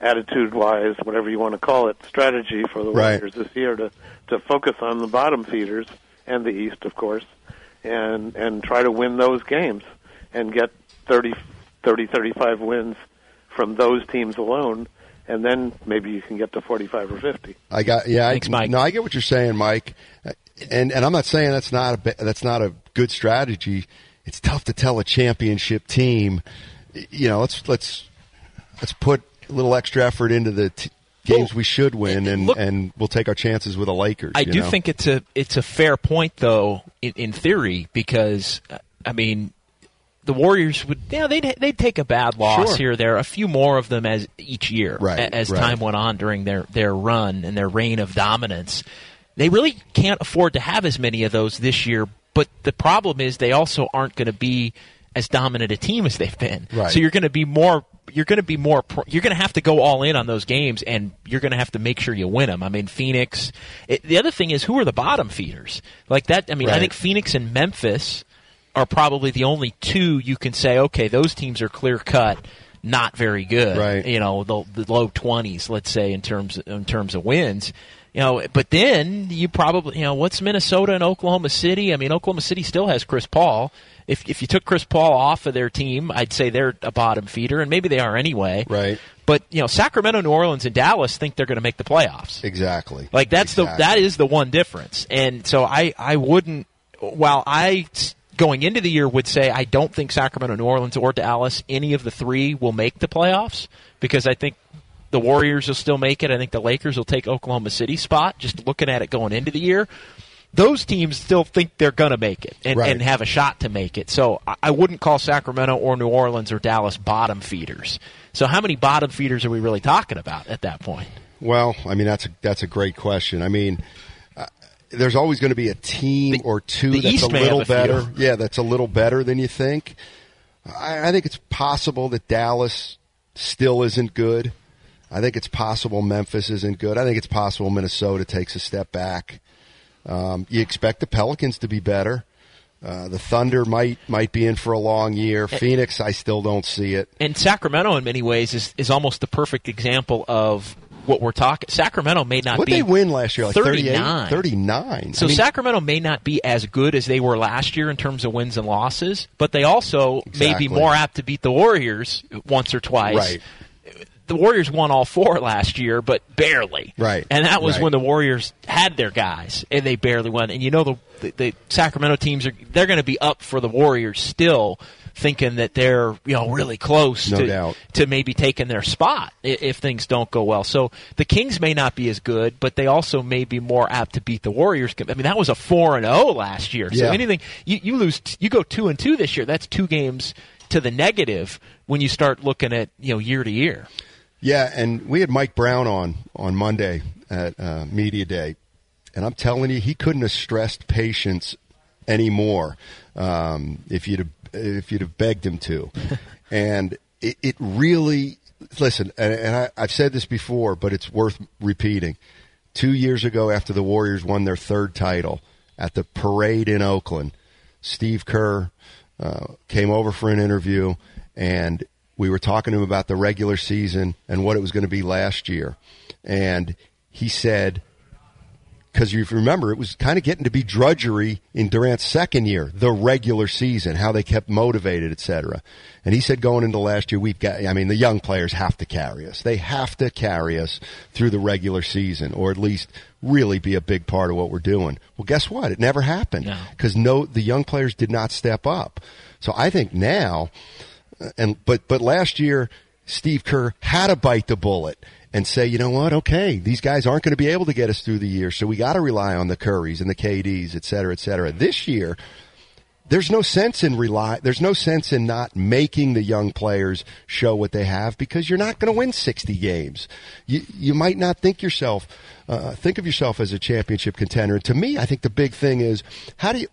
attitude-wise, whatever you want to call it, strategy for the Right. Warriors this year to to focus on the bottom feeders and the East, of course, and and try to win those games and get 30, 30 35 wins from those teams alone, and then maybe you can get to 45 or 50. I got yeah. Thanks, I, Mike. No, I get what you're saying, Mike, and and I'm not saying that's not a ba- that's not a good strategy. It's tough to tell a championship team, you know. Let's let's let's put a little extra effort into the t- games we should win, and look- and we'll take our chances with the Lakers. I you do know? think it's a it's a fair point though in, in theory because I mean the Warriors would yeah they'd they'd take a bad loss Sure. here or there a few more of them as each year Right, as right. time went on during their their run and their reign of dominance they really can't afford to have as many of those this year but the problem is they also aren't going to be as dominant a team as they've been. Right. so you're going to be more you're going to be more pro- you're going to have to go all in on those games and you're going to have to make sure you win them i mean phoenix it, the other thing is who are the bottom feeders? Like that i mean i think phoenix and memphis are probably the only two you can say okay those teams are clear cut not very good. Right. you know the, the low 20s let's say in terms in terms of wins. You know but then you probably you know what's minnesota and oklahoma city? I mean oklahoma city still has chris paul if, if you took Chris Paul off of their team, I'd say they're a bottom feeder, and maybe they are anyway. Right. But you know, Sacramento, New Orleans, and Dallas think they're going to make the playoffs. exactly. Like that's the that is the one difference. And so I I wouldn't while I going into the year would say I don't think Sacramento, New Orleans, or Dallas any of the three will make the playoffs because I think the Warriors will still make it. I think the Lakers will take Oklahoma City spot. Just looking at it going into the year. Those teams still think they're going to make it and, Right. and have a shot to make it. So I- wouldn't call Sacramento or New Orleans or Dallas bottom feeders. So how many bottom feeders are we really talking about at that point? Well, I mean that's a that's a great question. I mean, uh, there's always going to be a team or two that's East a little a better. Yeah, that's a little better than you think. I, I think it's possible that Dallas still isn't good. I think it's possible Memphis isn't good. I think it's possible Minnesota takes a step back. Um, you expect the Pelicans to be better. Uh, the Thunder might might be in for a long year. Phoenix, I still don't see it. and Sacramento in many ways is, is almost the perfect example of what we're talking. Sacramento may not be. What be they win last year, like 38, 39. 39. So I mean, Sacramento may not be as good as they were last year in terms of wins and losses, but they also may be more apt to beat the Warriors once or twice. Right. The Warriors won all four last year, but barely. Right. And that was Right. when the Warriors had their guys, and they barely won. And you know the the, the Sacramento teams are they're going to be up for the Warriors still, thinking that they're you know really close No to doubt. to maybe taking their spot i- if things don't go well. So the Kings may not be as good, but they also may be more apt to beat the Warriors. I mean, that was a four and zero last year. So Yeah. anything you, you lose, you go two and two this year. That's two games to the negative when you start looking at you know year to year. Yeah, and we had Mike Brown on on Monday at uh, media day, and I'm telling you, he couldn't have stressed patience anymore um, if you'd have, if you'd have begged him to. and it, it really listen, and, and I, I've said this before, but it's worth repeating. Two years ago, after the Warriors won their third title at the parade in Oakland, Steve Kerr uh, came over for an interview, and we were talking to him about the regular season and what it was going to be last year. And he said, because you remember it was kind of getting to be drudgery in Durant's second year, the regular season, how they kept motivated, etc. And he said going into last year, we've got, I mean, the young players have to carry us. They have to carry us through the regular season, or at least really be a big part of what we're doing. Well, guess what? It never happened because no. the young players did not step up. So I think now, and but but last year, Steve Kerr had to bite the bullet and say, you know what? Okay, these guys aren't going to be able to get us through the year, so we got to rely on the Currys and the KDs, et cetera, et cetera. This year, there's no sense in rely. There's no sense in not making the young players show what they have because you're not going to win 60 games. You you might not think yourself uh, think of yourself as a championship contender. And To me, I think the big thing is how do you.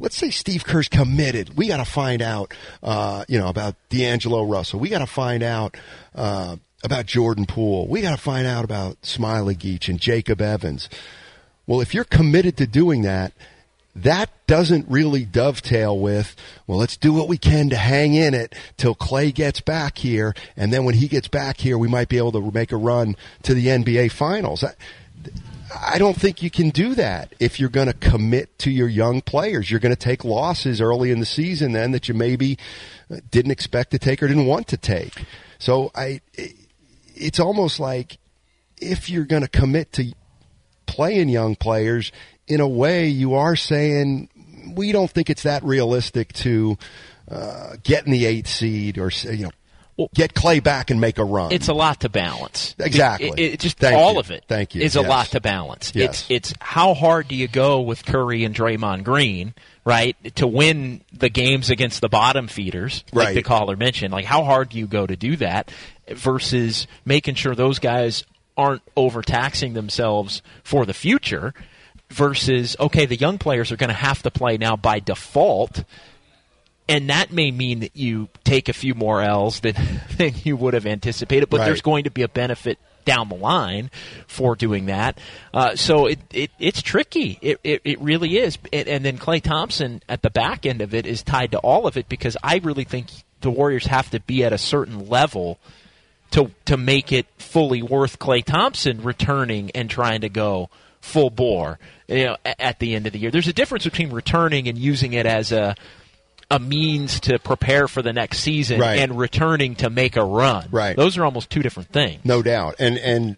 Let's say Steve Kerr's committed. We got to find out, uh, you know, about D'Angelo Russell. We got to find out uh, about Jordan Poole. We got to find out about Smailagic and Jacob Evans. Well, if you're committed to doing that, that doesn't really dovetail with, well, let's do what we can to hang in it till Klay gets back here. And then when he gets back here, we might be able to make a run to the NBA finals. I, don't think you can do that if you're going to commit to your young players. You're going to take losses early in the season then that you maybe didn't expect to take or didn't want to take. So I, it's almost like if you're going to commit to playing young players, in a way, you are saying we don't think it's that realistic to uh, get in the eighth seed or you know get Klay back and make a run. It's a lot to balance. Exactly. It, it, just Thank all you. of it. Thank you. Is a lot to balance. Yes. It's it's how hard do you go with Curry and Draymond Green, right, to win the games against the bottom feeders, like Right. the caller mentioned. Like how hard do you go to do that versus making sure those guys aren't overtaxing themselves for the future versus okay, the young players are going to have to play now by default and that may mean that you take a few more L's than, than you would have anticipated, but Right. there's going to be a benefit down the line for doing that. Uh, so it, it it's tricky. It, it, it really is. And, and then Klay Thompson at the back end of it is tied to all of it because I really think the Warriors have to be at a certain level to to make it fully worth Klay Thompson returning and trying to go full bore. You know, at the end of the year, there's a difference between returning and using it as a a means to prepare for the next season Right. and returning to make a run. Right. Those are almost two different things. No doubt. And and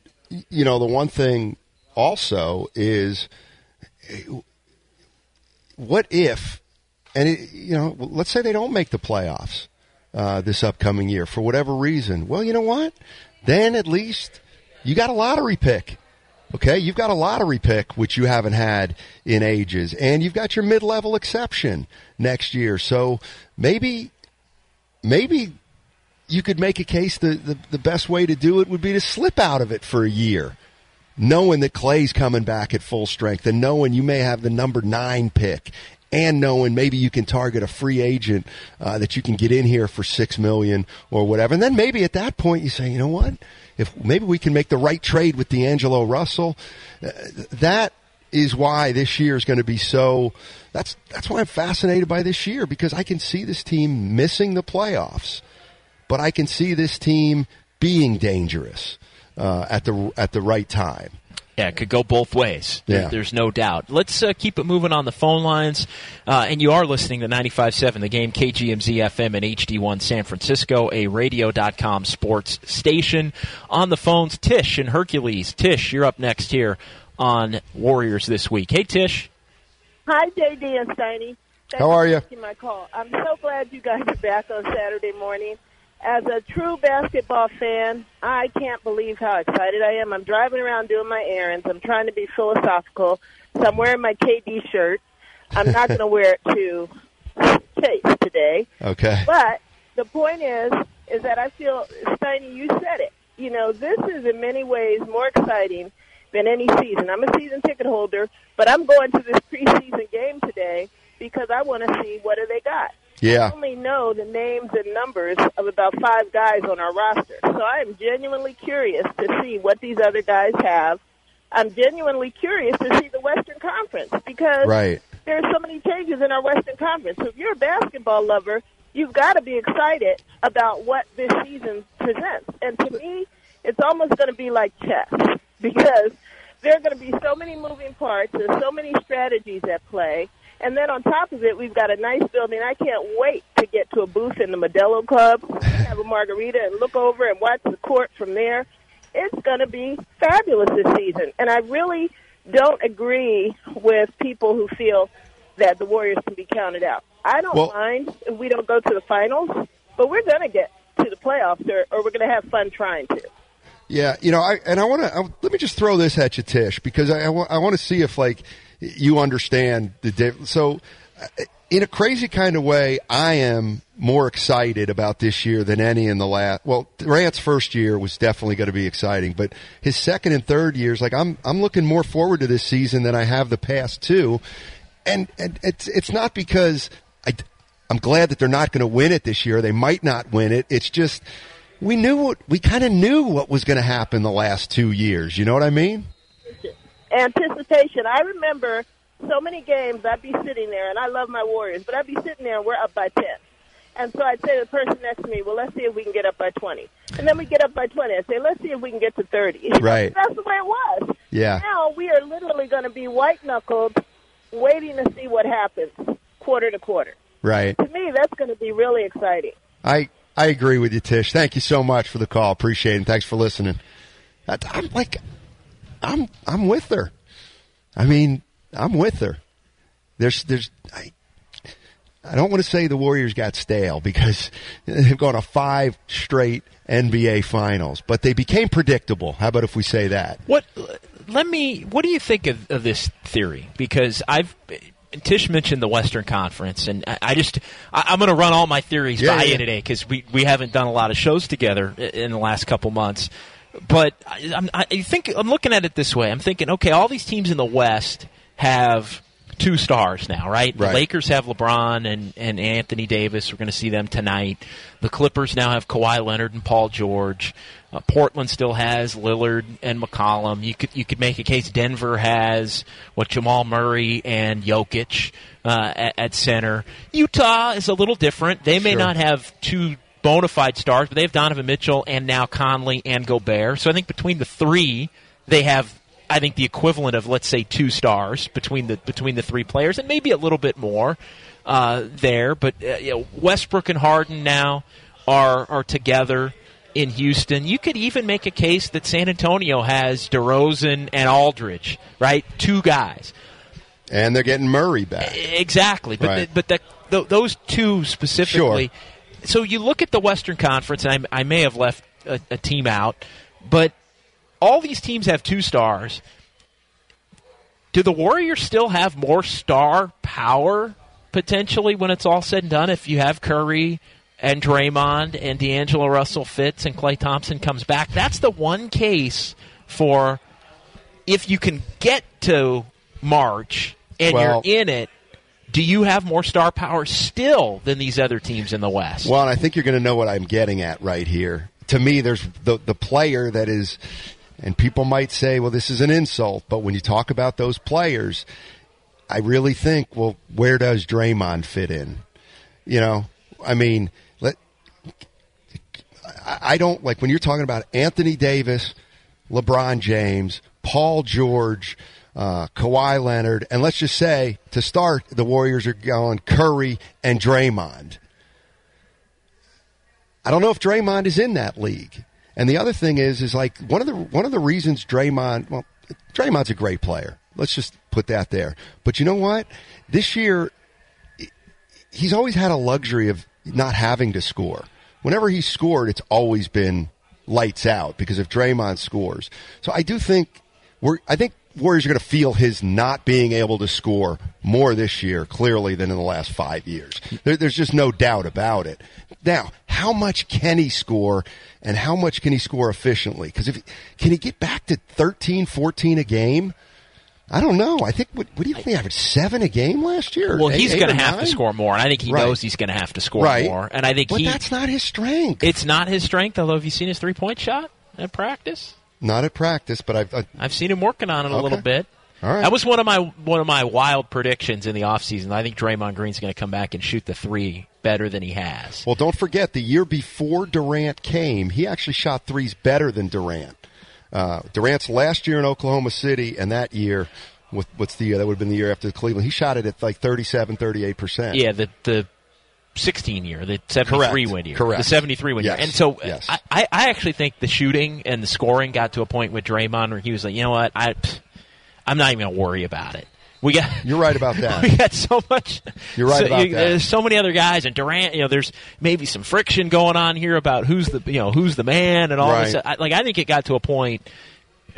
you know the one thing also is what if and it, you know let's say they don't make the playoffs uh, this upcoming year for whatever reason. Well, you know what? Then at least you got a lottery pick. Okay, you've got a lottery pick which you haven't had in ages, and you've got your mid-level exception next year. So maybe maybe you could make a case that the, the best way to do it would be to slip out of it for a year, knowing that Klay's coming back at full strength and knowing you may have the number nine pick and knowing maybe you can target a free agent uh, that you can get in here for six million or whatever. And then maybe at that point you say, you know what? If maybe we can make the right trade with D'Angelo Russell, uh, that is why this year is going to be so. That's that's why I'm fascinated by this year because I can see this team missing the playoffs but I can see this team being dangerous uh, at the at the right time. Yeah, it could go both ways. Yeah. There's no doubt. Let's uh, keep it moving on the phone lines. Uh, and you are listening to 95.7, the game, KGMZ FM and HD1 San Francisco, a radio.com sports station. On the phones, Tish and Hercules. Tish, you're up next here on Warriors this week. Hey, Tish. Hi, JD and Steiny. How are for ya? taking my call. I'm so glad you guys are back on Saturday morning. As a true basketball fan, I can't believe how excited I am. I'm driving around doing my errands. I'm trying to be philosophical. So I'm wearing my KD shirt. I'm not going to wear it to Chase today. Okay. But the point is, is that I feel, Steiny, you said it. You know, this is in many ways more exciting than any season. I'm a season ticket holder, but I'm going to this preseason game today because I want to see what do they got. Yeah. I only know the names and numbers of about five guys on our roster. So I am genuinely curious to see what these other guys have. I'm genuinely curious to see the Western Conference because Right. there are so many changes in our Western Conference. So if you're a basketball lover, you've got to be excited about what this season presents. And to me, it's almost going to be like chess because there are going to be so many moving parts. There's so many strategies at play. And then on top of it, we've got a nice building. I can't wait to get to a booth in the Modelo Club, have a margarita, and look over and watch the court from there. It's going to be fabulous this season. And I really don't agree with people who feel that the Warriors can be counted out. I don't Well- mind if we don't go to the finals, but we're going to get to the playoffs, or, or we're going to have fun trying to. Yeah, you know, I, and I want to let me just throw this at you, Tish, because I, I, want to see if like you understand the diff- so. uh, In a crazy kind of way, I am more excited about this year than any in the last. Well, Durant's first year was definitely going to be exciting, but his second and third years, like I'm, I'm looking more forward to this season than I have the past two, and and it's it's not because I, I'm glad that they're not going to win it this year. They might not win it. It's just we knew what we kind of knew what was going to happen the last two years. You know what I mean? anticipation. I remember so many games I'd be sitting there, and I love my Warriors, but I'd be sitting there and we're up by 10. And so I'd say to the person next to me, well, let's see if we can get up by 20. And then we get up by 20. I'd say, let's see if we can get to 30. Right. That's the way it was. Yeah. Now we are literally going to be white-knuckled waiting to see what happens quarter to quarter. Right. To me, that's going to be really exciting. I I agree with you, Tish. Thank you so much for the call. Appreciate it. And thanks for listening. I'm like, I'm I'm with her. I mean, I'm with her. There's there's I, I don't want to say the Warriors got stale because they've gone to five straight NBA finals, but they became predictable. How about if we say that? What? Let me. What do you think of, of this theory? Because I've Tish mentioned the Western Conference, and I, I just I, I'm going to run all my theories Yeah, by yeah. you today because we we haven't done a lot of shows together in the last couple months. But I, I'm, I think I'm looking at it this way. I'm thinking, okay, all these teams in the West have two stars now, right? The Lakers have LeBron and, and Anthony Davis. We're going to see them tonight. The Clippers now have Kawhi Leonard and Paul George. Uh, Portland still has Lillard and McCollum. You could you could make a case Denver has what Jamal Murray and Jokic uh, at, at center. Utah is a little different. They may Sure. not have two bona fide stars, but they have Donovan Mitchell and now Conley and Gobert. So I think between the three, they have I think the equivalent of let's say two stars between the between the three players, and maybe a little bit more uh, there. But uh, you know, Westbrook and Harden now are are together in Houston. You could even make a case that San Antonio has DeRozan and Aldridge, right? Two guys. And they're getting Murray back. Exactly, but Right. the, but the, th those two specifically. Sure. So you look at the Western Conference, and I, I may have left a, a team out, but all these teams have two stars. Do the Warriors still have more star power potentially when it's all said and done? If you have Curry and Draymond and D'Angelo Russell fits and Klay Thompson comes back, that's the one case for if you can get to March and Well- you're in it, do you have more star power still than these other teams in the West? Well, and I think you're going to know what I'm getting at right here. To me, there's the the player that is, and people might say, well, this is an insult, but when you talk about those players, I really think, well, where does Draymond fit in? You know, I mean, I don't like when you're talking about Anthony Davis, LeBron James, Paul George, uh, Kawhi Leonard, and let's just say to start, the Warriors are going Curry and Draymond. I don't know if Draymond is in that league. And the other thing is, is like one of the one of the reasons Draymond, well, Draymond's a great player. Let's just put that there. But you know what? This year, he's always had a luxury of not having to score. Whenever he's scored, it's always been lights out because if Draymond scores. So I do think we're, I think Warriors are going to feel his not being able to score more this year, clearly, than in the last five years. There, there's just no doubt about it. Now, how much can he score and how much can he score efficiently? Because if can he get back to 13, 14 a game? I don't know. I think what, what do you think? He averaged seven a game last year. Well, Eight- he's going to have nine? to score more, and I think he Right. knows he's going to have to score Right. more. And I think But he that's not his strength. It's not his strength. Although, have you seen his three point shot at practice? Not at practice, but I've, I, I've seen him working on it a little bit. All right. That was one of my one of my wild predictions in the offseason. I think Draymond Green's going to come back and shoot the three better than he has. Well, don't forget the year before Durant came, he actually shot threes better than Durant. Uh, Durant's last year in Oklahoma City, and that year, with, what's the year? That would have been the year after Cleveland. He shot it at like 37, 38 percent. Yeah, the the 16 year, the 73 Correct. win year, Correct. the 73 win Yes. year. And so Yes. I, I I actually think the shooting and the scoring got to a point with Draymond where he was like, you know what, I I'm not even going to worry about it. We got You're right about that. we got so much. You're right so, about you- that. There's so many other guys, and Durant. You know, there's maybe some friction going on here about who's the you know who's the man and all this. Right. I, like I think it got to a point.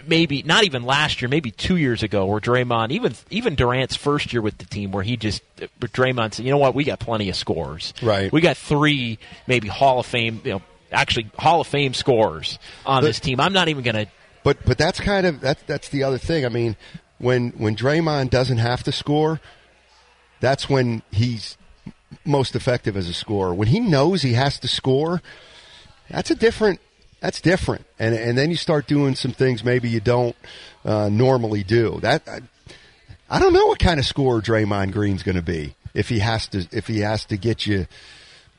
Maybe not even last year, maybe two years ago, where Draymond, even even Durant's first year with the team, where he just Draymond said, "You know what? We got plenty of scores. Right. We got three, maybe Hall of Fame, you know, actually Hall of Fame scores on But- this team. I'm not even going to But but that's kind of that's that's the other thing. I mean, when when Draymond doesn't have to score, that's when he's most effective as a scorer. When he knows he has to score, that's a different that's different. And and then you start doing some things maybe you don't uh, normally do. That I, I don't know what kind of scorer Draymond Green's going to be if he has to if he has to get you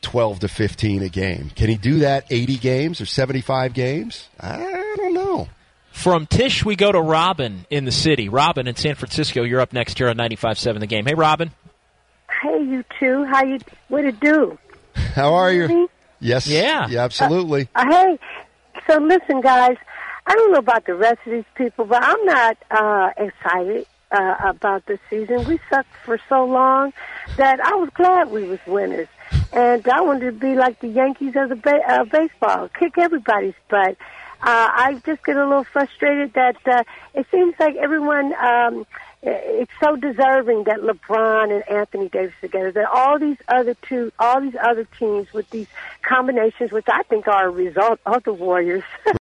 12 to 15 a game. Can he do that 80 games or 75 games? I don't know. From Tish, we go to Robin in the city. Robin in San Francisco, you're up next here on 95.7 The Game. Hey, Robin. Hey, you two. How you? What it do? How are you? Yes. Yeah. Yeah, absolutely. Uh, hey, so listen, guys. I don't know about the rest of these people, but I'm not uh, excited uh, about the season. We sucked for so long that I was glad we was winners, and I wanted to be like the Yankees of the ba- uh, baseball, kick everybody's butt. Uh, I just get a little frustrated that uh, it seems like everyone. Um, it's so deserving that LeBron and Anthony Davis together, that all these other two, all these other teams with these combinations, which I think are a result of the Warriors.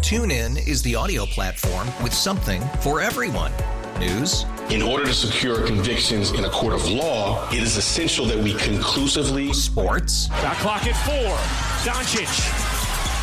TuneIn is the audio platform with something for everyone. News. In order to secure convictions in a court of law, it is essential that we conclusively. Sports. Shot clock at four. Doncic.